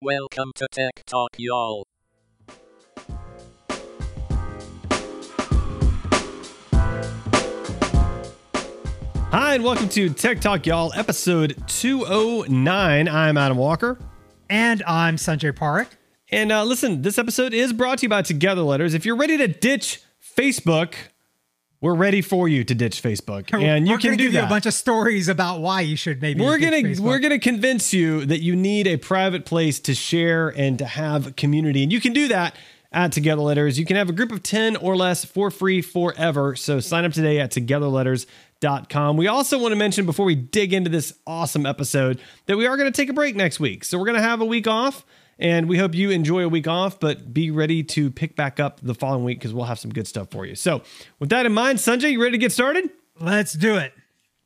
Welcome to Tech Talk, y'all. Hi, and welcome to Tech Talk, y'all, episode 209. I'm Adam Walker. And I'm Sanjay Parekh. And uh, listen, this episode is brought to you by Together Letters. If you're ready to ditch Facebook, we're ready for you to ditch Facebook, and you we're can do give that. you a bunch of stories about why you should maybe. we're gonna Facebook. we're gonna convince you that you need a private place to share and to have community, and you can do that at Together Letters. You can have a group of ten or less for free forever. So sign up today at TogetherLetters.com. We also want to mention before we dig into this awesome episode that we are going to take a break next week. So we're going to have a week off. And we hope you enjoy a week off, but be ready to pick back up the following week because we'll have some good stuff for you. So, with that in mind, Sanjay, you ready to get started? Let's do it.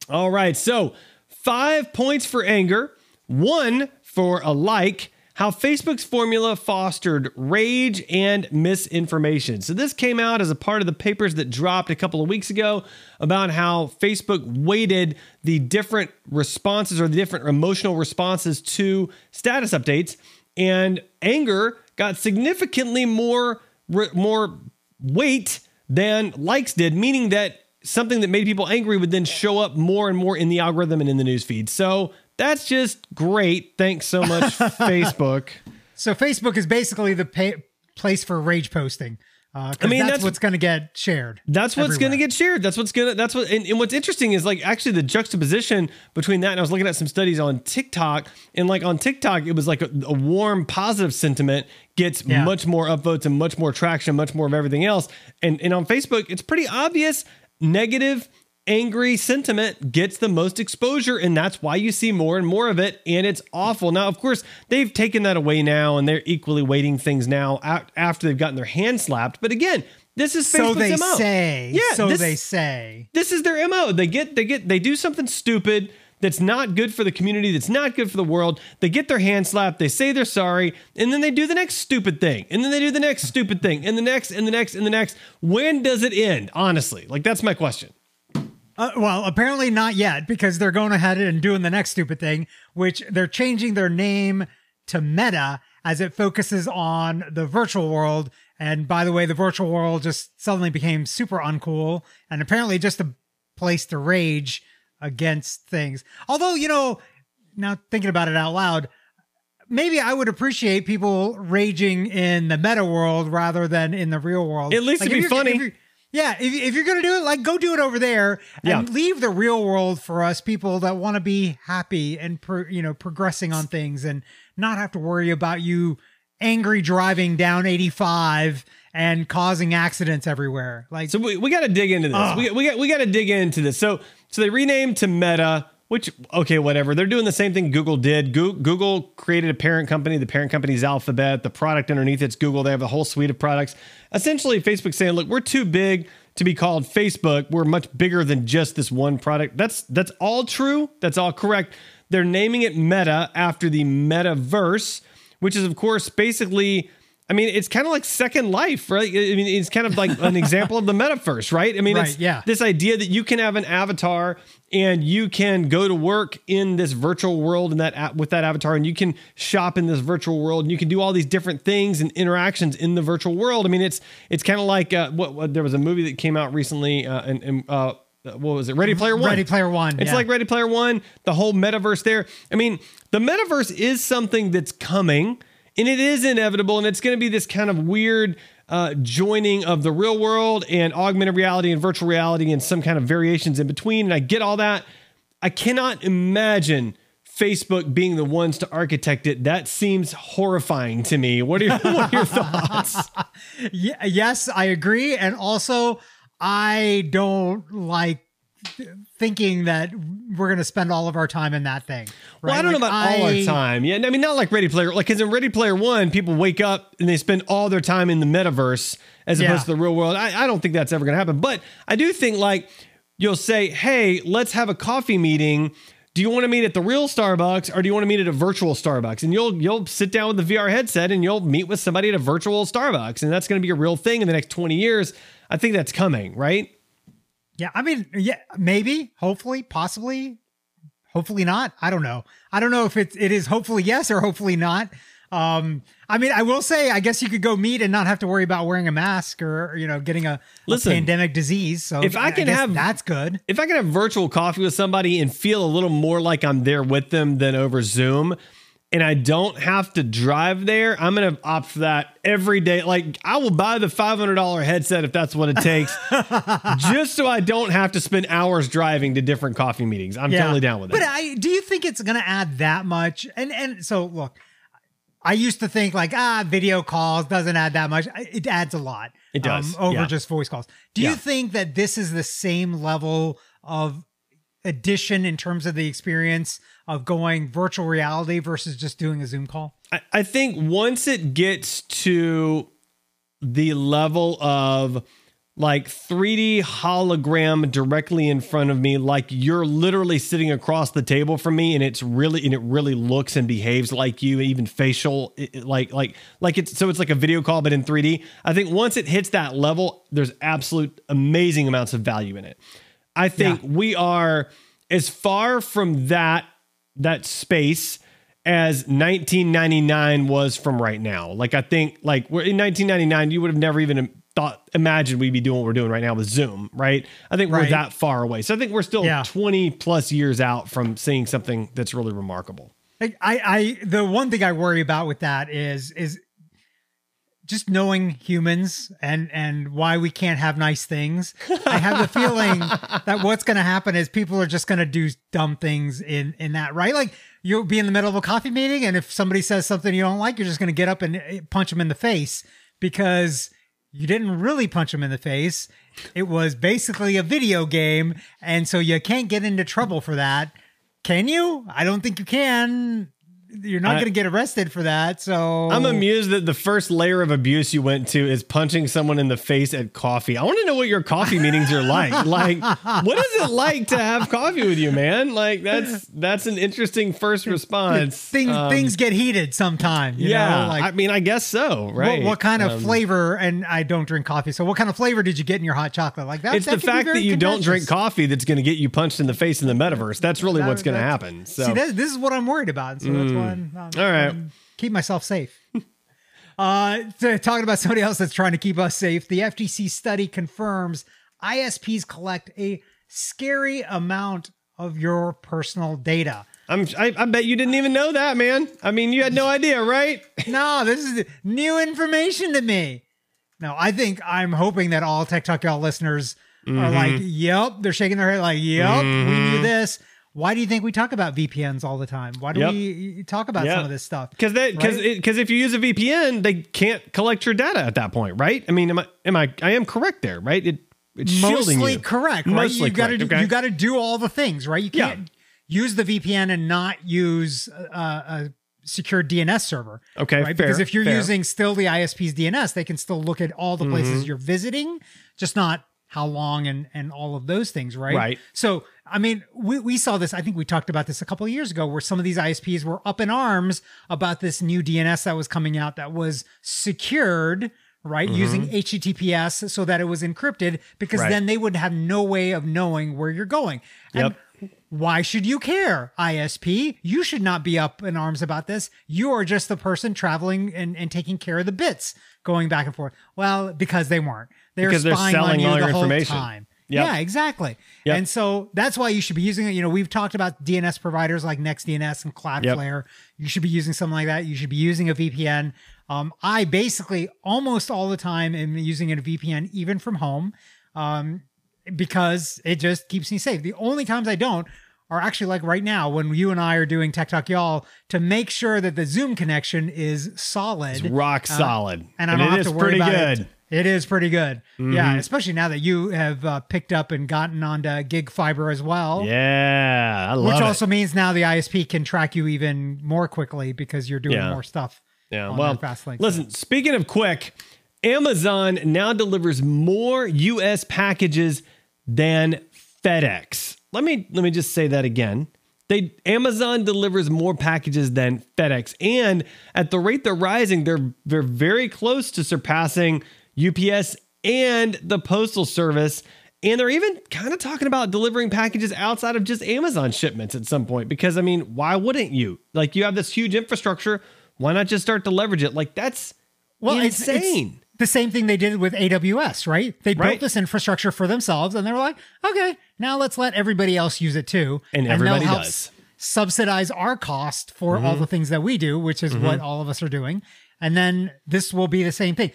All right. So, five points for anger, one for a like, how Facebook's formula fostered rage and misinformation. So, this came out as a part of the papers that dropped a couple of weeks ago about how Facebook weighted the different responses or the different emotional responses to status updates. And anger got significantly more, more weight than likes did, meaning that something that made people angry would then show up more and more in the algorithm and in the newsfeed. So that's just great. Thanks so much, Facebook. So Facebook is basically the pay- place for rage posting. Uh, I mean, that's, that's- what's going to get shared. That's what's going to get shared. That's what's going to, that's what, and, and what's interesting is like actually the juxtaposition between that. And I was looking at some studies on TikTok, and like on TikTok, it was like a, a warm, positive sentiment gets Yeah. much more upvotes and much more traction, much more of everything else. And, and on Facebook, it's pretty obvious negative, angry sentiment gets the most exposure. And that's why you see more and more of it. And it's awful. Now, of course, they've taken that away now, and they're equally weighting things now after they've gotten their hand slapped. But again, this is So they MO. say. Yeah, So this- they say. this is their mo they get they get they do something stupid that's not good for the community that's not good for the world they get their hand slapped they say they're sorry and then they do the next stupid thing and then they do the next stupid thing and the next and the next and the next when does it end honestly like that's my question Uh, well, apparently not yet because they're going ahead and doing the next stupid thing, which they're changing their name to Meta as it focuses on the virtual world. And by the way, the virtual world just suddenly became super uncool and apparently just a place to rage against things. Although, you know, now thinking about it out loud, maybe I would appreciate people raging in the meta world rather than in the real world. At least it'd if be funny. Yeah, if, if you're gonna do it, like go do it over there and Yeah. leave the real world for us people that want to be happy and pro, you know progressing on things and not have to worry about you angry driving down 85 and causing accidents everywhere. Like so we, we got to dig into this we, we got we got to dig into this so so they renamed to meta which okay whatever. They're doing the same thing google did. Goo- google created a parent company. The parent company's alphabet. The product underneath it's google. They have a whole suite of products. Essentially facebook saying look we're too big to be called facebook. We're much bigger than just this one product. That's that's all true. That's all correct. They're naming it meta after the metaverse which is of course basically I mean, it's kind of like Second Life, right? I mean, it's kind of like an example of the metaverse, right? I mean, Right, it's yeah. this idea that you can have an avatar and you can go to work in this virtual world and that with that avatar, and you can shop in this virtual world, and you can do all these different things and interactions in the virtual world. I mean, it's it's kind of like uh, what, what there was a movie that came out recently, uh, and, and uh, what was it? Ready Player One. Ready Player One, It's yeah. like Ready Player One, the whole metaverse there. I mean, the metaverse is something that's coming and it is inevitable and it's going to be this kind of weird uh, joining of the real world and augmented reality and virtual reality and some kind of variations in between. And I get all that. I cannot imagine Facebook being the ones to architect it. That seems horrifying to me. What are your, what are your thoughts? Yes, I agree. And also, I don't like thinking that we're going to spend all of our time in that thing. Well. I don't know Like, about all our time. Yeah, I mean, not like Ready Player. Like, because in Ready Player One, people wake up and they spend all their time in the metaverse as Yeah. opposed to the real world. I, I don't think that's ever going to happen. But I do think like you'll say, "Hey, let's have a coffee meeting." Do you want to meet at the real Starbucks or do you want to meet at a virtual Starbucks? And you'll you'll sit down with the VR headset and you'll meet with somebody at a virtual Starbucks, and that's going to be a real thing in the next twenty years. I think that's coming, right? Yeah, I mean, yeah, maybe, hopefully, possibly, hopefully not. I don't know. I don't know if it's it is hopefully yes or hopefully not. Um, I mean, I will say, I guess you could go meet and not have to worry about wearing a mask or you know getting a, a pandemic disease. So if I can guess have- that's good. if I can have virtual coffee with somebody and feel a little more like I'm there with them than over Zoom, and I don't have to drive there, I'm gonna opt for that every day. Like I will buy the $500 headset if that's what it takes, just so I don't have to spend hours driving to different coffee meetings. I'm totally down with it. But I do you think it's going to add that much? And and so look, I used to think like ah, video calls doesn't add that much. It adds a lot. It does, um, over yeah. just voice calls. Do you think that this is the same level of addition in terms of the experience of going virtual reality versus just doing a Zoom call? I, I think once it gets to the level of like 3D hologram directly in front of me, like you're literally sitting across the table from me, and it's really and it really looks and behaves like you, even facial, like like like it's so it's like a video call but in 3D. I think once it hits that level, there's absolute amazing amounts of value in it. I think Yeah. we are as far from that that space as 1999 was from right now. Like I think like we're in 1999 you would have never even thought imagined we'd be doing what we're doing right now with Zoom, right? I think we're that far away. So I think we're still Yeah. 20 plus years out from seeing something that's really remarkable. I, I the one thing I worry about with that is is just knowing humans and and why we can't have nice things. I have the feeling that what's going to happen is people are just going to do dumb things in in that right. Like you'll be in the middle of a coffee meeting, and if somebody says something you don't like, you're just going to get up and eh, punch them in the face because you didn't really punch them in the face. It was basically a video game, and so you can't get into trouble for that. Can you? I don't think you can. You're not going to get arrested for that. So I'm amused that the first layer of abuse you went to is punching someone in the face at coffee. I want to know what your coffee meetings are like. Like, what is it like to have coffee with you, man? Like, that's that's an interesting first response. Things Um, things get heated sometime. yeah, know, like I mean, I guess so, right? what kind of Um, flavor? And I don't drink coffee, so what kind of flavor did you get in your hot chocolate? Like that. It's that the fact that you don't drink coffee that's going to get you punched in the face in the metaverse. That's really That- what's going to happen. So, See, that, this is what I'm worried about. So that's why I'm, mm. I'm- um, All right. Keep myself safe. uh, to- talking about somebody else that's trying to keep us safe, the FTC study confirms ISPs collect a scary amount of your personal data. I'm, I, I bet you didn't even know that, man. I mean, you had no idea, right? No, this is new information to me. No, I think I'm hoping that all Tech Talk Y'all listeners are mm-hmm. like, yep, they're shaking their head like, yep, we knew mm-hmm. this. Why do you think we talk about VPNs all the time? Why do Yep. we talk about Yeah. some of this stuff? Because that because Right? because if you use a VPN, they can't collect your data at that point, right? I mean, am I am I I am correct there, right? It it's shielding Mostly correct, right? Mostly you got to correct, okay. you got to do all the things, right? You can't use the VPN and not use a, a secure DNS server. Okay, right? fair, because if you're fair. using still the ISP's DNS, they can still look at all the Mm-hmm. places you're visiting, just not how long and and all of those things, right? Right. So, I mean, we, we saw this. I think we talked about this a couple of years ago, where some of these ISPs were up in arms about this new DNS that was coming out that was secured, right, using HTTPS so that it was encrypted, because Mm-hmm. Right. then they would have no way of knowing where you're going. And why should you care, ISP? You should not be up in arms about this. You are just the person traveling and, and taking care of the bits going back and forth. Well, because they weren't. They're Because they're spying on selling you all the your whole information. time. Yep. Yeah, exactly. Yep. And so that's why you should be using it. You know, we've talked about DNS providers like NextDNS and Cloudflare. You should be using something like that. You should be using a VPN. Um, I basically almost all the time am using a VPN, even from home, um, because it just keeps me safe. The only times I don't are actually like right now when you and I are doing Tech Talk Y'all to make sure that the Zoom connection is solid It's rock Uh, solid, and I don't it have to worry pretty about good. it. It is pretty good. Mm-hmm. Yeah, especially now that you have uh, picked up and gotten onto Gig Fiber as well. Yeah, I love Which it. also means now the ISP can track you even more quickly because you're doing Yeah. more stuff. Yeah, on well, listen, speaking of quick, Amazon now delivers more US packages than FedEx. Let me let me just say that again. They Amazon delivers more packages than FedEx and at the rate they're rising, they're they're very close to surpassing UPS and the postal service. And they're even kind of talking about delivering packages outside of just Amazon shipments at some point because I mean, why wouldn't you? Like you have this huge infrastructure Why not just start to leverage it? Like that's Well, it's- it's insane. the same thing they did with AWS, right? They built this infrastructure for themselves and they were like, okay, now let's let everybody else use it too. And they'll everybody does. Subsidize our cost for all Mm-hmm. the things that we do, which is what all of us are doing. And then this will be the same thing.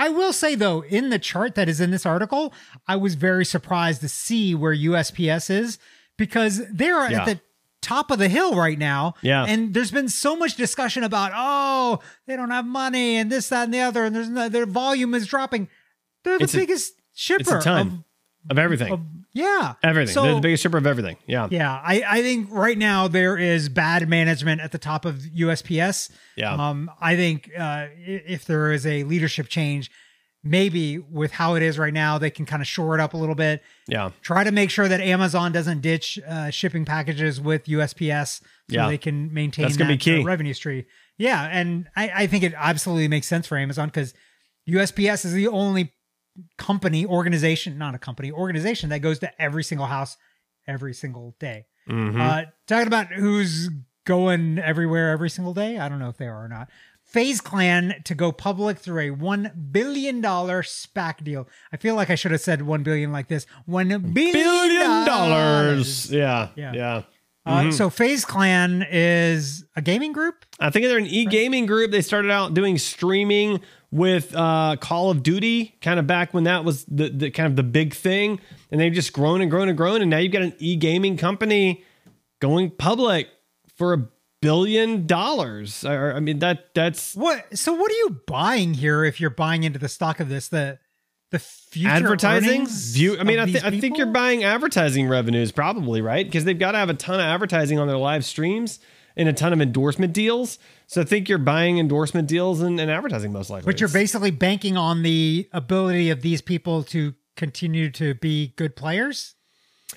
I will say though, in the chart that is in this article, I was very surprised to see where USPS is because they're Yeah. at the top of the hill right now. Yeah. And there's been so much discussion about, oh, they don't have money and this, that, and the other, and there's no, their volume is dropping. They're the It's biggest shipper. A ton of, everything. Of, of- yeah. everything. So, They're the biggest shipper of everything. Yeah. yeah, I, I think right now there is bad management at the top of USPS. Yeah. Um, I think uh, if there is a leadership change, maybe with how it is right now, they can kind of shore it up a little bit. Yeah. Try to make sure that Amazon doesn't ditch uh, shipping packages with USPS so Yeah. they can maintain That's gonna be that, uh, key. revenue stream. Yeah, and I, I think it absolutely makes sense for Amazon because USPS is the only company organization, not a company organization that goes to every single house every single day. Mm-hmm. Uh, talking about who's going everywhere every single day, I don't know if they are or not. Faze Clan to go public through a one billion dollar SPAC deal. I feel like I should have said one billion like this. One billion, Billion dollars. Yeah. Yeah. Yeah. Uh, So Faze Clan is a gaming group. I think they're an e-gaming group. They started out doing streaming with uh, Call of Duty, kind of back when that was the, the kind of the big thing, and they've just grown and grown and grown, and now you've got an e-gaming company going public for a billion dollars. I, I mean that that's What? So what are you buying here? If you're buying into the stock of this, the the future advertising view. I mean, I, th- I think you're buying advertising revenues probably right because they've got to have a ton of advertising on their live streams and a ton of endorsement deals. So I think you're buying endorsement deals and, and advertising most likely. But you're basically banking on the ability of these people to continue to be good players.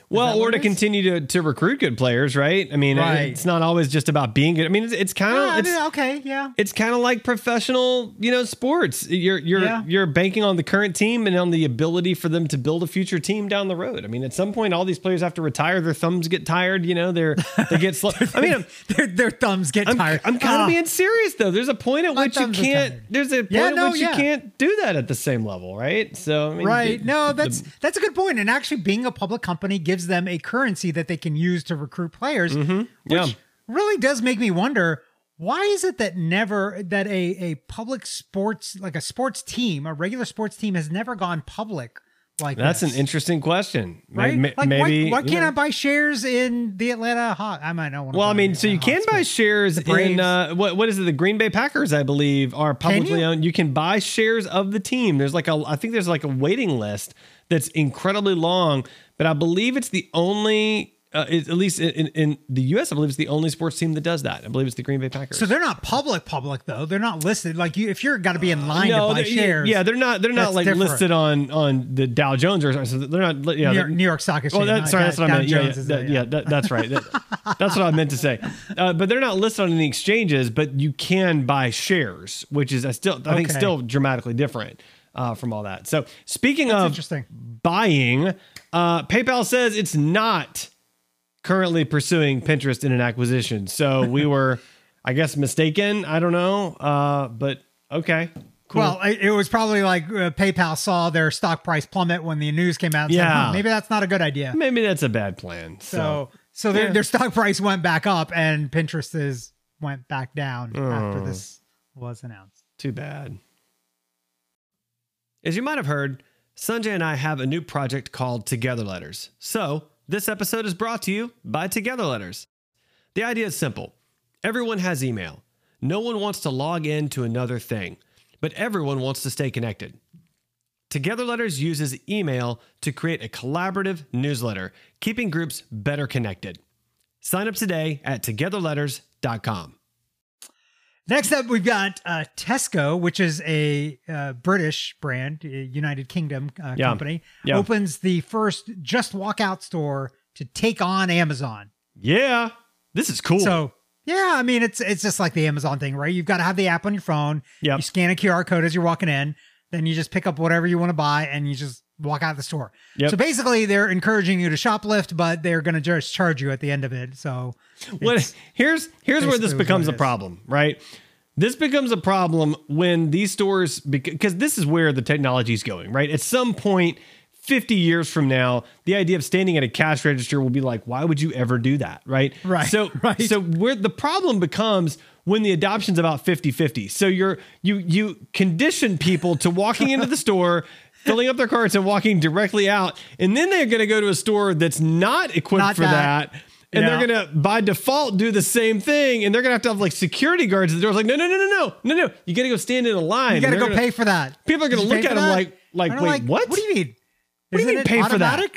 Well, or to continue to, to recruit good players, right? I mean, Right. it's not always just about being good. I mean, it's, it's kind Yeah, of I mean, okay, yeah. it's kind of like professional, you know, sports. You're you're Yeah. you're banking on the current team and on the ability for them to build a future team down the road. I mean, at some point, all these players have to retire. Their thumbs get tired. You know, they're they get slow. I mean, their, their thumbs get I'm, tired. I'm kind of Ah, being serious though. There's a point at which you can't. There's a point Yeah, at no, which yeah. you can't do that at the same level, right? So I mean, right. the- No, the- that's that's a good point. And actually, being a public company gives them a currency that they can use to recruit players. Mm-hmm. yeah. which really does make me wonder why is it that never that a a public sports like a sports team a regular sports team has never gone public like That's this? an interesting question, right ma- like maybe. why, why can't know. I buy shares in the Atlanta Hawk I might not want to Well, I mean, so you can buy shares in uh, what what is it? The Green Bay Packers, I believe, are publicly you? owned. You can buy shares of the team. There's like a, I think there's like a waiting list that's incredibly long, but I believe it's the only, uh, at least in, in, the U.S., I believe it's the only sports team that does that. I believe it's the Green Bay Packers. so they're not public public though they're not listed like you if you're got to be in line to buy shares yeah, they're not. They're not like different. listed on on the Dow Jones or so they're not. Yeah, New, York, New York Stock Exchange Oh, that, sorry, that's what I Dow meant. Yeah, yeah, that- yeah, that- that's right. That- that's what I meant to say. Uh, but they're not listed on any exchanges, but you can buy shares, which is a still, I think, Okay. still dramatically different uh, from all that. So, speaking That's of interesting. buying, uh, PayPal says it's not currently pursuing Pinterest in an acquisition. So we were, I guess, mistaken. I don't know, uh, but okay. Cool. Well, it was probably like uh, PayPal saw their stock price plummet when the news came out. And said, Yeah. "Hmm, maybe that's not a good idea. maybe that's a bad plan. So, So, so their, Yeah. their stock price went back up, and Pinterest's went back down after Oh. this was announced. Too bad. As you might have heard, Sanjay and I have a new project called Together Letters. So, this episode is brought to you by Together Letters. The idea is simple everyone has email. No one wants to log in to another thing, but everyone wants to stay connected. Together Letters uses email to create a collaborative newsletter, keeping groups better connected. Sign up today at togetherletters.com. Next up, we've got uh, Tesco, which is a uh, British brand, uh, United Kingdom uh, Yeah. company, Yeah. opens the first Just Walkout store to take on Amazon. Yeah, this is cool. So yeah, I mean it's it's just like the Amazon thing, right? You've got to have the app on your phone. Yep. You scan a QR code as you're walking in, then you just pick up whatever you want to buy and you just walk out of the store. Yep. So basically, they're encouraging you to shoplift, but they're going to just charge you at the end of it. So what it's- here's here's where this becomes a problem, right? This becomes a problem when these stores, because this is where the technology is going, right? At some point, 50 years from now, the idea of standing at a cash register will be like, why would you ever do that? Right. Right, So, right. so where the problem becomes when the adoption's about 50 50. So you're, you, you condition people to walking into the store, filling up their carts and walking directly out. And then they're going to go to a store that's not equipped Not for that. that. And Yeah. they're gonna by default do the same thing, and they're gonna have to have like security guards at the doors. Like, no, no, no, no, no, no, no. You gotta go stand in a line. You got to go gonna- pay for that. People are gonna look at him that? like- like, wait, what? What do you mean? What do you mean pay for that?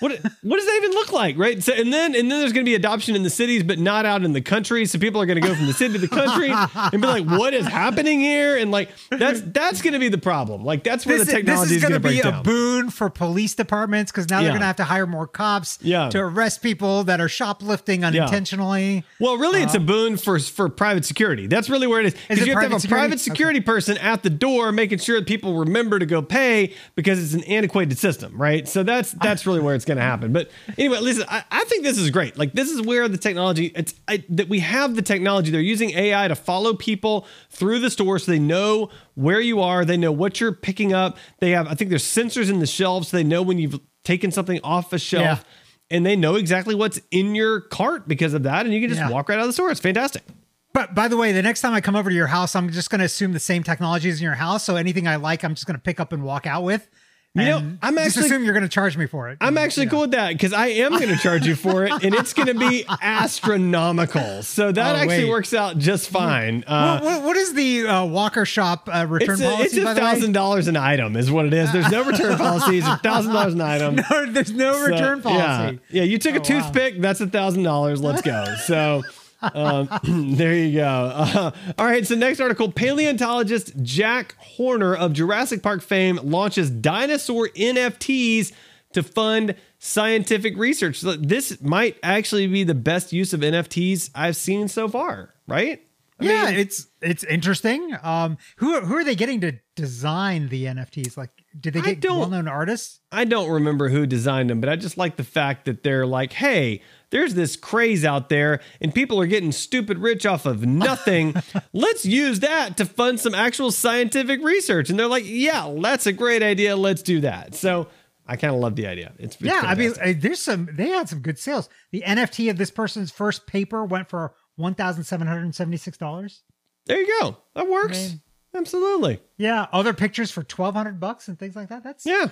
What what does that even look like, right? So and then and then there's going to be adoption in the cities, but not out in the country. So people are going to go from the city to the country and be like, "What is happening here?" And like that's that's going to be the problem. Like that's where This, the is- technology this is is going to be a boon for police departments because now they're going to have to hire more cops Yeah. to arrest people that are shoplifting unintentionally. Well, really, it's a um, boon for for private security. That's really where it is. Because you have to have a security? private security person at the door, making sure that people remember to go pay because it's an antiquated system, right? So that's that's really where it's going to happen. But anyway, listen, I, I think this is great. Like this is where the technology. It's I, that we have the technology. They're using AI to follow people through the store, so they know where you are. They know what you're picking up. They have. I think there's sensors in the shelves. So they know when you've taken something off a shelf. Yeah. And they know exactly what's in your cart because of that, and you can just Yeah. walk right out of the store. It's fantastic. But by the way, the next time I come over to your house, I'm just going to assume the same technology is in your house. So anything I like, I'm just going to pick up and walk out with. You know, I'm actually just assume you're going to charge me for it. I'm actually cool with that because I am going to charge you for it, and it's going to be astronomical. So that Oh, actually wait. works out just fine. Uh, What, what, what is the uh, Walker Shop uh, return it's a, policy? it's a by the way? thousand dollars an item, is what it is. There's no return policy. It's a thousand dollars an item. No, there's no So, return policy. Yeah, yeah. You took a Oh, wow. toothpick. That's a thousand dollars. Let's go. So. Um, there you go. Uh, all right. So next article: paleontologist Jack Horner of Jurassic Park fame launches dinosaur NFTs to fund scientific research. So this might actually be the best use of NFTs I've seen so far. Right? I yeah, mean- it's it's interesting. Um, who who are they getting to design the NFTs? Like, did they get well-known artists? I don't remember who designed them, but I just like the fact that they're like, hey, there's this craze out there and people are getting stupid rich off of nothing. Let's use that to fund some actual scientific research. And they're like, yeah, that's a great idea. Let's do that. So I kind of love the idea. It's, it's yeah, I mean, there's some. They had some good sales. The NFT of this person's first paper went for one thousand seven hundred seventy-six dollars. there you go. That works. mean- Absolutely. Yeah, other pictures for twelve hundred bucks and things like that. That's Yeah.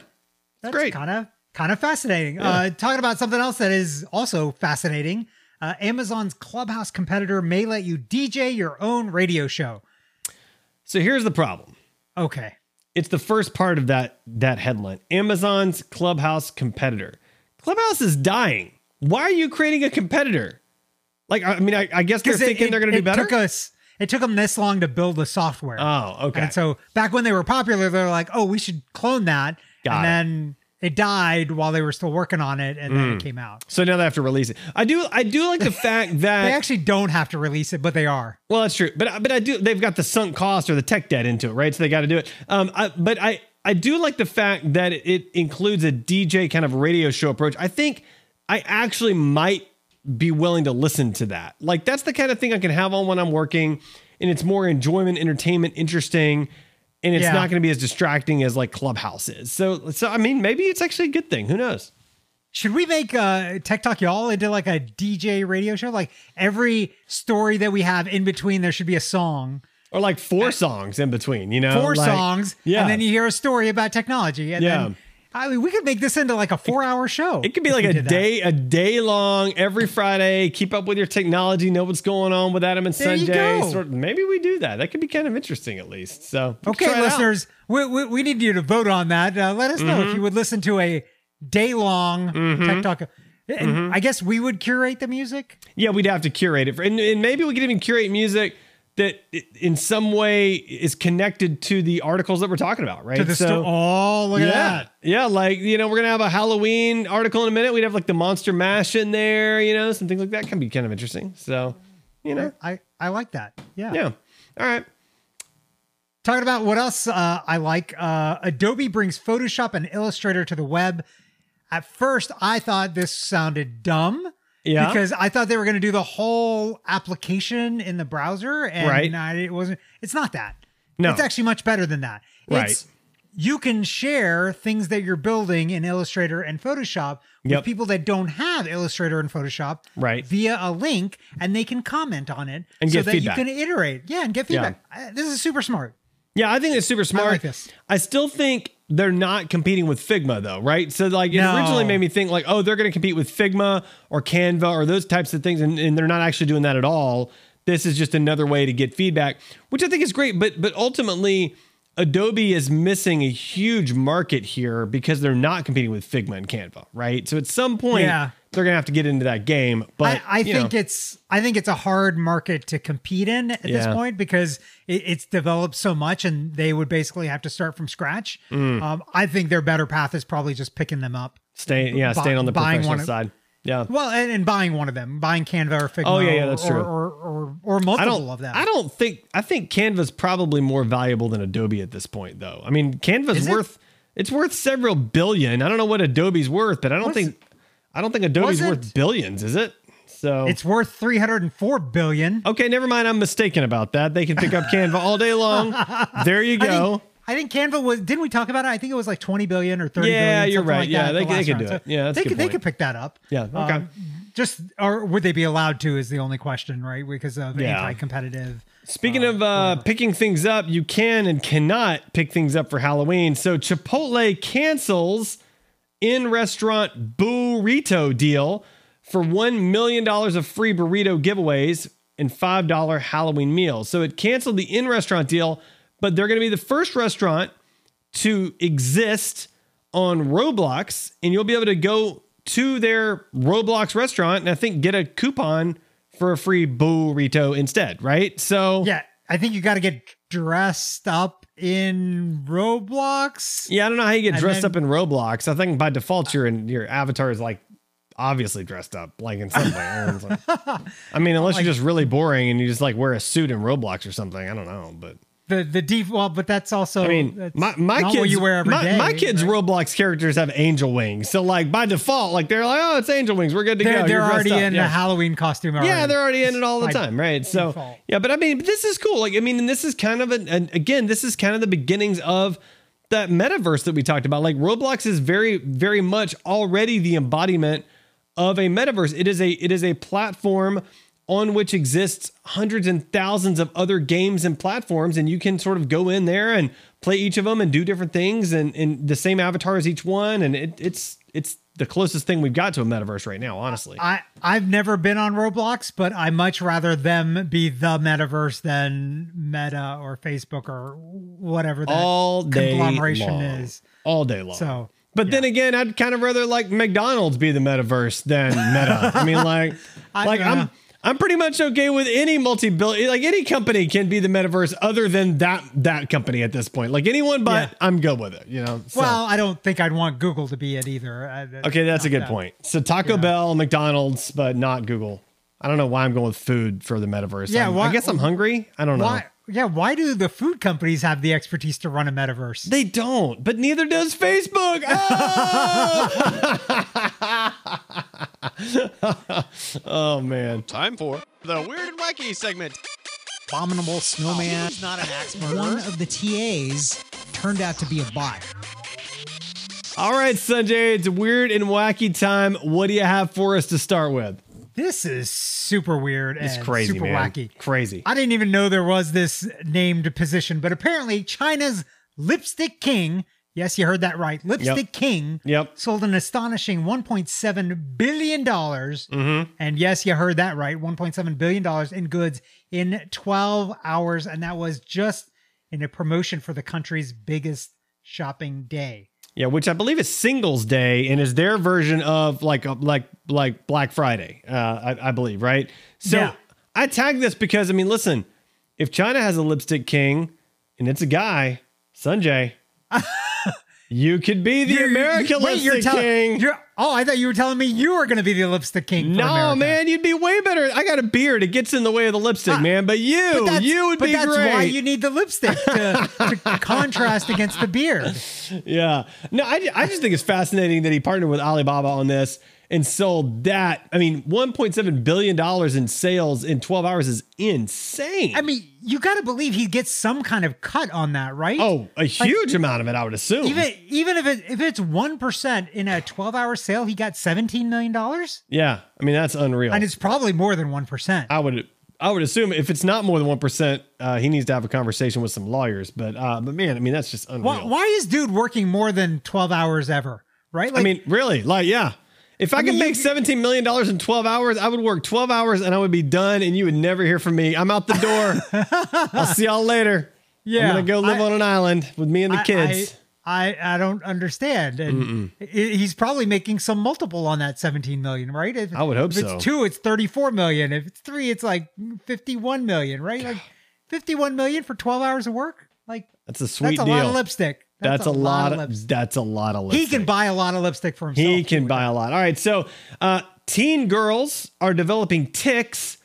that's great. kind of kind of fascinating. Uh, talking about something else that is also fascinating. Uh, Amazon's Clubhouse competitor may let you DJ your own radio show. So here's the problem. Okay. It's the first part of that that headline. Amazon's Clubhouse competitor. Clubhouse is dying. Why are you creating a competitor? Like, I mean, I, I guess they're it- thinking it- they're going to do better. Took us, it took them this long to build the software. oh, okay. And so back when they were popular, they were like, "Oh, we should clone that," Got and it. then it died while they were still working on it, and then it came out. so now they have to release it. I do. I do like the fact that They actually don't have to release it, but they are. Well, that's true, but but I do. They've got the sunk cost or the tech debt into it, right? So they got to do it. Um, I, but I I do like the fact that it includes a DJ kind of radio show approach. I think I actually might be willing to listen to that. Like that's the kind of thing I can have on when I'm working, and it's more enjoyment, entertainment, interesting. And it's Yeah. not going to be as distracting as like Clubhouse is. So, so I mean, maybe it's actually a good thing. Who knows? Should we make uh, Tech Talk Y'all into like a DJ radio show? Like every story that we have in between, there should be a song, Or like four songs in between, you know, four Like- songs, Yeah, and then you hear a story about technology, and Yeah. then I mean, we could make this into like a four-hour show. It could be like a did that. day, a day long every Friday. Keep up with your technology. Know what's going on with Adam and There you Sanjay. go. Sort maybe we do that. That could be kind of interesting, at least. So Okay, try it out. listeners, we, we, we need you to vote on that. Uh, let us know Mm-hmm. if you would listen to a day long Tech Talk. And Mm-hmm. I guess we would curate the music. Yeah, we'd have to curate it, for, and, and maybe we could even curate music that in some way is connected to the articles that we're talking about, right? To the sto- oh, look yeah, at that. yeah, like you know, we're gonna have a Halloween article in a minute. We'd have like the Monster Mash in there, you know, some things like that can be kind of interesting. So, you know, I, I like that. Yeah. yeah. All right. Talking about what else uh, I like. Uh, Adobe brings Photoshop and Illustrator to the web. At first, I thought this sounded dumb Yeah. Because I thought they were going to do the whole application in the browser, and Right. I, it wasn't. It's not that. No. It's actually much better than that. Right. It's, you can share things that you're building in Illustrator and Photoshop with Yep. people that don't have Illustrator and Photoshop Right. via a link, and they can comment on it And so get that feedback. you can iterate. Yeah, and get feedback. Uh, This is super smart. Yeah, I think it's super smart. like this. I still think they're not competing with Figma though, right? So like it No. originally made me think like, oh, they're going to compete with Figma or Canva or those types of things, and, and they're not actually doing that at all. This is just another way to get feedback, which I think is great. But but ultimately, Adobe is missing a huge market here because they're not competing with Figma and Canva, right? So at some point, Yeah. They're going to have to get into that game. But I, I think know, it's I think it's a hard market to compete in at this point because it, it's developed so much and they would basically have to start from scratch. Mm. Um, I think their better path is probably just picking them up. staying yeah, bu- staying on the buying professional one of- side. Yeah. Well, and, and buying one of them, buying Canva or Figma. Oh, yeah, yeah, or- that's or, true. Or or, or, multiple don't. of them. I don't think. I think Canva's probably more valuable than Adobe at this point, though. I mean, Canva's Is it? worth. It's worth several billion. I don't know what Adobe's worth, but I don't What's- think. I don't think Adobe's was worth it? billions, is it? So It's worth three hundred and four billion. okay, never mind. I'm mistaken about that. They can pick up Canva all day long. There you I go. think, I think Canva was. Didn't we talk about it? I think it was like twenty billion or 30 Yeah, you're right. Like Yeah, they the could- they could do it. So Yeah, that's a they could. They could pick that up. Yeah, okay. Um, just or would they be allowed to? Is the only question, right? Because of Yeah. anti-competitive. Speaking of uh, picking things up, you can and cannot pick things up for Halloween. So Chipotle cancels in restaurant burrito deal for $1 million of free burrito giveaways and $5 Halloween meals. So it canceled the in restaurant deal, but they're going to be the first restaurant to exist on Roblox, and you'll be able to go to their Roblox restaurant and I think get a coupon for a free burrito instead, right? So Yeah, I think you got to get dressed up in Roblox. yeah, I don't know how you get dressed then- up in Roblox. I think by default your your avatar is like obviously dressed up, like in some way. Like- I mean, unless you're just really boring and you just like wear a suit in Roblox or something. I don't know, but The the default, but that's also. I mean, my my kids you wear every my, day, my kids' right? Roblox characters have angel wings, so like by default, like they're like, oh, it's angel wings, we're good to They're, go. they're You're already in yeah. the Halloween costume. Already. Yeah, they're already in it all the time, right? So default. yeah, but I mean, this is cool. Like, I mean, and this is kind of an, an again, this is kind of the beginnings of that metaverse that we talked about. Like, Roblox is very, very much already the embodiment of a metaverse. It is a it is a platform on which exists hundreds and thousands of other games and platforms, and you can sort of go in there and play each of them and do different things, and, and the same avatar as each one, and it, it's it's the closest thing we've got to a metaverse right now, honestly. I I've never been on Roblox, but I much rather them be the metaverse than Meta or Facebook or whatever that all day conglomeration long. is. all day long. So, but then again, I'd kind of rather like McDonald's be the metaverse than Meta. I mean, like, I- like yeah. I'm I'm pretty much okay with any multi-billion, like any company can be the metaverse other than that that company at this point. Like anyone, but Yeah. I'm good with it. You know. So- Well, I don't think I'd want Google to be it either. Uh, okay, that's a good that. point. So Taco Bell, McDonald's, but not Google. I don't know why I'm going with food for the metaverse. Yeah, why- I guess I'm hungry. I don't know. Yeah, why do the food companies have the expertise to run a metaverse? They don't, but neither does Facebook. Oh, oh man. Time for the weird and wacky segment. Abominable snowman. He's not an axe One of the TAs turned out to be a bot. All right, Sanjay, it's weird and wacky time. What do you have for us to start with? This is super weird It's and crazy, super man. wacky. Crazy. I didn't even know there was this named position, but apparently China's lipstick king, yes, you heard that right, lipstick Yep. king, Yep. sold an astonishing 1.7 billion dollars. Mm-hmm. And yes, you heard that right, 1.7 billion dollars in goods in 12 hours, and that was just in a promotion for the country's biggest shopping day. Yeah, which I believe is Singles Day and is their version of like like like Black Friday. Uh, I, I believe, right? So Yeah. I tagged this because I mean, listen, if China has a lipstick king and it's a guy, Sanjay, you could be the You're- American wait, lipstick you're tell- king. You're, oh, I thought you were telling me you were going to be the lipstick king. no, America. man, you'd be way better. I got a beard; it gets in the way of the lipstick, Ah, man. But you, But you would but be that's great. why you need the lipstick to, to contrast against the beard. Yeah. No, I, I just think it's fascinating that he partnered with Alibaba on this. And sold that. I mean, 1.7 billion dollars in sales in 12 hours is insane. I mean, you got to believe he gets some kind of cut on that, right? oh, a huge amount of it, I would assume. even even if it if it's one percent in a twelve hour sale, he got seventeen million dollars, yeah, I mean that's unreal. and it's probably more than one percent. I would I would assume if it's not more than one percent, uh, he needs to have a conversation with some lawyers. But uh, but man, I mean that's just unreal. Why, why is dude working more than twelve hours ever? Right? Like, I mean, really, like yeah. If I, could mean, make seventeen million dollars in twelve hours, I would work twelve hours and I would be done, and you would never hear from me. I'm out the door. I'll see y'all later. Yeah, I'm gonna go live I- on an island with me and the I- kids. I, I I don't understand, and i- he's probably making some multiple on that seventeen million, right? If, I would hope if it's two, it's thirty four million. If it's three, it's like fifty one million, right? Like fifty one million for twelve hours of work. Like that's a sweet that's a deal. lot of lipstick. That's, a lot of, lipstick. that's a lot of lipstick. He can buy a lot of lipstick for himself. He can buy a lot. All right. So, uh, teen girls are developing tics.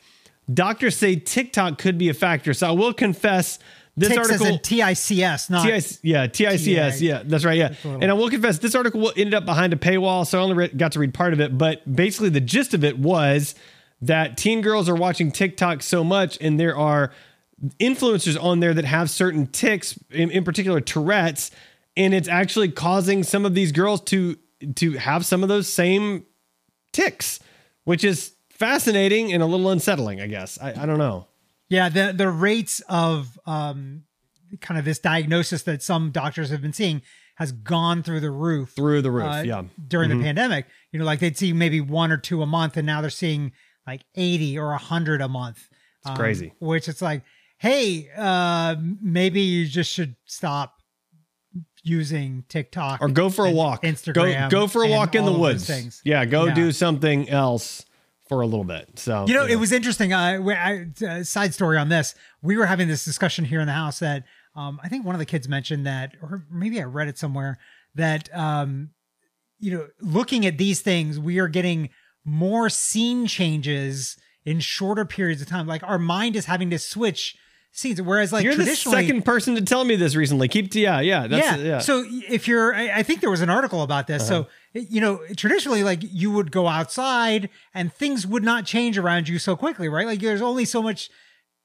Doctors say TikTok could be a factor. So, I will confess this Tics article. TICS, not TIC, yeah, TICS. Yeah, that's right. Yeah. And I will confess, this article ended up behind a paywall, so I only re- got to read part of it. But basically, the gist of it was that teen girls are watching TikTok so much, and there are influencers on there that have certain tics, in, in particular Tourette's, and it's actually causing some of these girls to to have some of those same tics, which is fascinating and a little unsettling. I guess I, I don't know. Yeah, the the rates of um kind of this diagnosis that some doctors have been seeing has gone through the roof Through the roof, uh, yeah. during the pandemic. You know, like they'd see maybe one or two a month, and now they're seeing like eighty or hundred a month. It's crazy. Which it's like, hey, uh, maybe you just should stop using TikTok or go for a walk. Instagram, Go go for a walk in the woods. Things. Yeah, go Yeah. do something else for a little bit. So You know, yeah. it was interesting. Uh, I, uh, side story on this. We were having this discussion here in the house that um, I think one of the kids mentioned that, or maybe I read it somewhere that um, you know, looking at these things, we are getting more scene changes in shorter periods of time. Like our mind is having to switch scenes, whereas like You're the second person to tell me this recently. Keep yeah, yeah, that's yeah. yeah. So if you're, I I think there was an article about this. So Uh-huh. you know, traditionally, like you would go outside and things would not change around you so quickly, right? Like there's only so much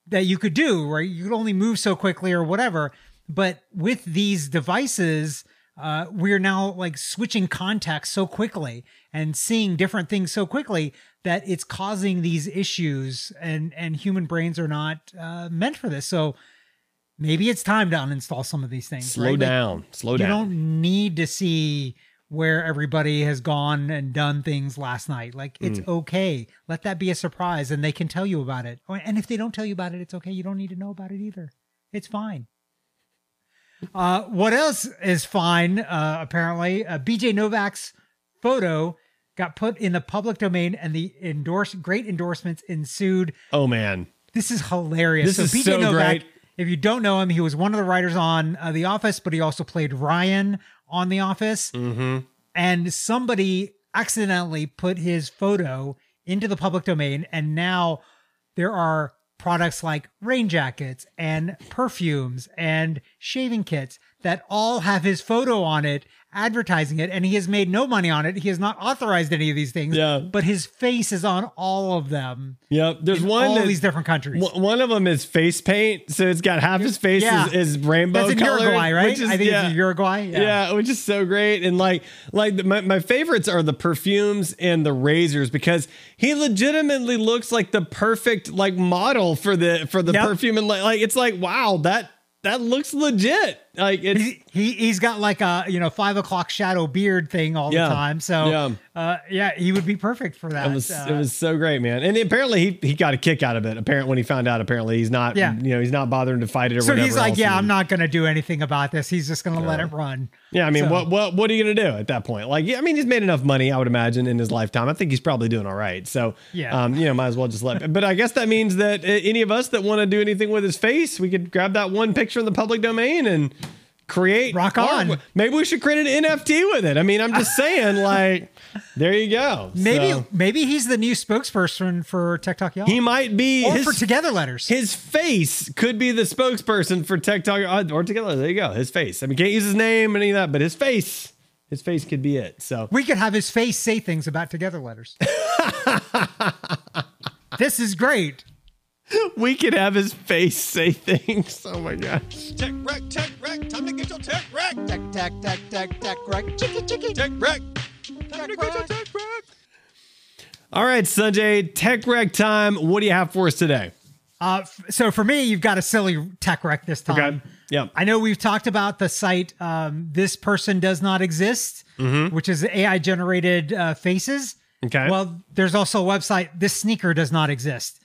that you could do, right? You could only move so quickly or whatever. But with these devices, uh, we're now like switching contacts so quickly and seeing different things so quickly that it's causing these issues, and and human brains are not uh, meant for this. So maybe it's time to uninstall some of these things. slow right? Like, down. slow you down. don't need to see where everybody has gone and done things last night. Like it's Mm. okay. Let that be a surprise and they can tell you about it. Oh, And if they don't tell you about it, it's okay. You don't need to know about it either. It's fine. Uh, what else is fine? Uh, apparently, uh, BJ Novak's photo got put in the public domain, and the endorse great endorsements ensued. oh man. This is hilarious. This is so great. If you don't know him, he was one of the writers on uh, The Office, but he also played Ryan on The Office. Mm-hmm. And somebody accidentally put his photo into the public domain, and now there are products like rain jackets and perfumes and shaving kits that all have his photo on it advertising it and he has made no money on it he has not authorized any of these things Yeah. but his face is on all of them Yep. There's in one all that- these different countries One one of them is face paint, so it's got half his face Yeah. is, is rainbow That's in colored, Uruguay, right? is- I think yeah. it's in Uruguay. Yeah. which is so great. And like, like the, my, my favorites are the perfumes and the razors because he legitimately looks like the perfect like model for the for the Yep. perfume and like, like it's like wow that that looks legit. Like it's He, he he's got like a you know five o'clock shadow beard thing all Yeah. the time. So Yeah. uh, yeah, he would be perfect for that. It was Uh, it was so great, man. And apparently he he got a kick out of it. Apparently when he found out, apparently he's not Yeah. you know he's not bothering to fight it or whatever. so whatever. he's like, yeah, I'm not going to do anything about this. He's just going to let it run. Yeah, I mean, So- what what what are you gonna do at that point? Like, yeah, I mean, he's made enough money, I would imagine, in his lifetime. I think he's probably doing all right. So, Yeah. um, you know, might as well just let. But I guess that means that uh, any of us that want to do anything with his face, we could grab that one picture in the public domain and create Rock on. Maybe we should create an NFT with it. I mean, I'm just saying, like, there you go. Maybe So, maybe he's the new spokesperson for Tech Talk Y'all. he might be or his, for Together Letters. his face could be the spokesperson for TikTok uh, or together. There you go. His face. I mean, can't use his name, any of that, but his face. His face could be it. So We could have his face say things about together letters. this is great. We could have his face say things. Oh my gosh. Tech Rec, tech rec. Time to get your tech rec. Tech, tech, tech, tech, tech, wreck. Chicky, chicky. Tech Rec. Time to get your tech rec. All right, Sanjay, tech rec time. What do you have for us today? Uh, f- so for me, you've got a silly tech rec this time. Okay. Yep. I know we've talked about the site um, "This Person Does Not Exist," which is AI generated uh, faces. Okay. Well, there's also a website "This Sneaker Does Not Exist."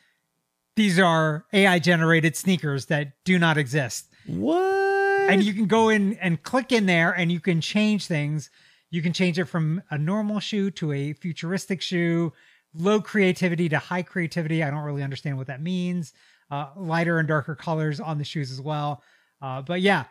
These are AI generated sneakers that do not exist, What? and you can go in and click in there, and you can change things. You can change it from a normal shoe to a futuristic shoe, low creativity to high creativity. I don't really understand what that means. Uh, lighter and darker colors on the shoes as well. Uh, but yeah,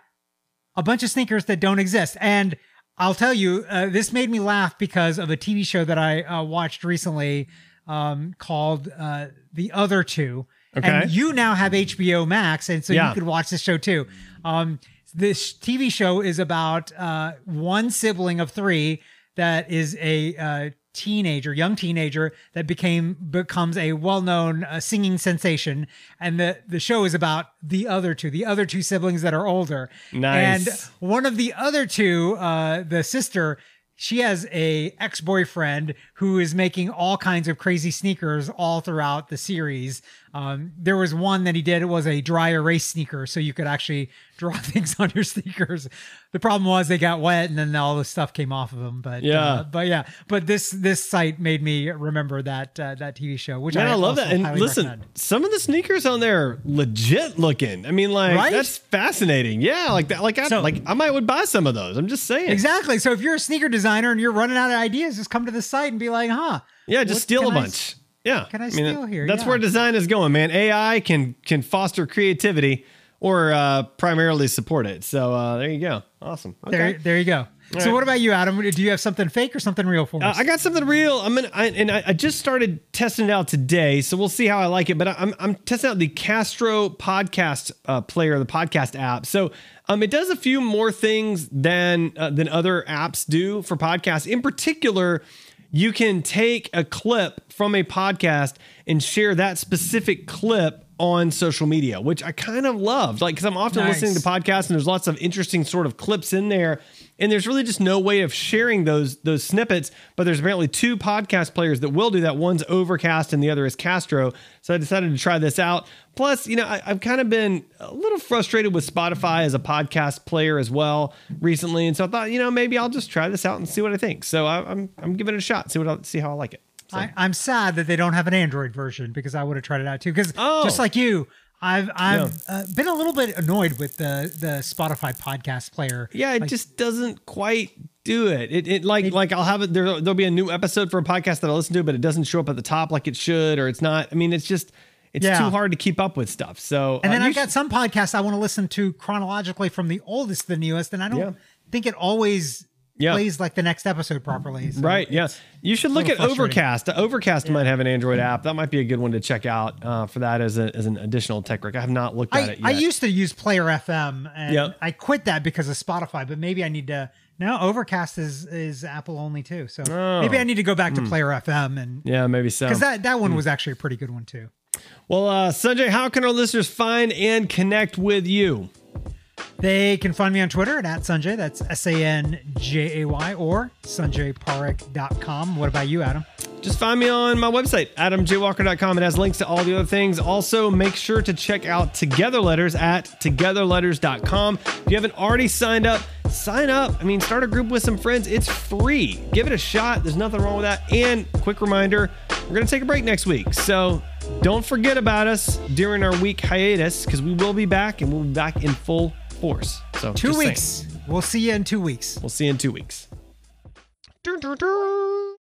a bunch of sneakers that don't exist. And I'll tell you, uh, this made me laugh because of a TV show that I uh, watched recently um, called uh, The Other Two. Okay. And you now have HBO Max, and so Yeah. you could watch this show too. Um, this TV show is about uh, one sibling of three that is a uh, teenager, young teenager that became becomes a well-known uh, singing sensation, and the the show is about the other two, the other two siblings that are older. Nice. And one of the other two, uh, the sister. She has a ex-boyfriend who is making all kinds of crazy sneakers all throughout the series. Um, there was one that he did. It was a dry erase sneaker, so you could actually draw things on your sneakers. The problem was they got wet, and then all the stuff came off of them. But Yeah. uh, but yeah, but this this site made me remember that uh, that TV show, which Man, I, I love that. And listen, recommend. some of the sneakers on there are legit looking. I mean, like Right? that's fascinating. Yeah, like that. Like I So- like I might would buy some of those. I'm just saying. Exactly. So if you're a sneaker designer and you're running out of ideas, just come to the site and be like, huh. Yeah, just steal a can I bunch. yeah. can I mean, steal here? That's Yeah. where design is going, man. AI can can foster creativity or uh, primarily support it. So uh, there you go. Awesome. Okay. There, there you go. so right. what about you, Adam? Do you have something fake or something real for Uh, us? I got something real. I'm gonna, I, and I, I just started testing it out today, so we'll see how I like it. But I, I'm, I'm testing out the Castro podcast uh, player, the podcast app. So um, it does a few more things than uh, than other apps do for podcasts. In particular, you can take a clip from a podcast and share that specific clip on social media, which I kind of loved. Like, because I'm often Nice. listening to podcasts and there's lots of interesting sort of clips in there, and there's really just no way of sharing those those snippets. But there's apparently two podcast players that will do that. One's Overcast and the other is Castro. So I decided to try this out. Plus, you know, I, I've kind of been a little frustrated with Spotify as a podcast player as well recently, and so I thought, you know, maybe I'll just try this out and see what I think. So I, I'm I'm giving it a shot. See what I see how I like it. So. I, I'm sad that they don't have an Android version because I would have tried it out too. Because Oh. just like you, I've I've uh, been a little bit annoyed with the the Spotify podcast player. Yeah, it Like, just doesn't quite do it. It, it like like I'll have it there. There'll be a new episode for a podcast that I listen to, but it doesn't show up at the top like it should, or it's not. I mean, it's just it's Yeah. too hard to keep up with stuff. So And then uh, you I've got some podcasts I want to listen to chronologically from the oldest to the newest, and I don't Yeah. think it always Yeah. plays like the next episode properly. So Right. Yeah. You should look at. Overcast. Overcast might have an Android app. That might be a good one to check out uh, for that as, a, as an additional tech rec. I have not looked at I, it yet. I used to use Player FM, and Yep. I quit that because of Spotify. But maybe I need to. Now Overcast is is Apple only too, so Oh. maybe I need to go back to Hmm. Player FM and yeah, maybe so. because that that one was actually a pretty good one too. well, uh, Sanjay, how can our listeners find and connect with you? They can find me on Twitter at, at Sanjay. That's S A N J A Y or sanjayparekh.com. What about you, Adam? just find me on my website, adamjwalker.com. It has links to all the other things. Also, make sure to check out Together Letters at togetherletters.com. If you haven't already signed up, sign up. I mean, start a group with some friends. It's free. Give it a shot. There's nothing wrong with that. And quick reminder, we're going to take a break next week. So don't forget about us during our week hiatus because we will be back and we'll be back in full force. So Two just saying. weeks. We'll see you in two weeks. We'll see you in two weeks. Dun, dun, dun.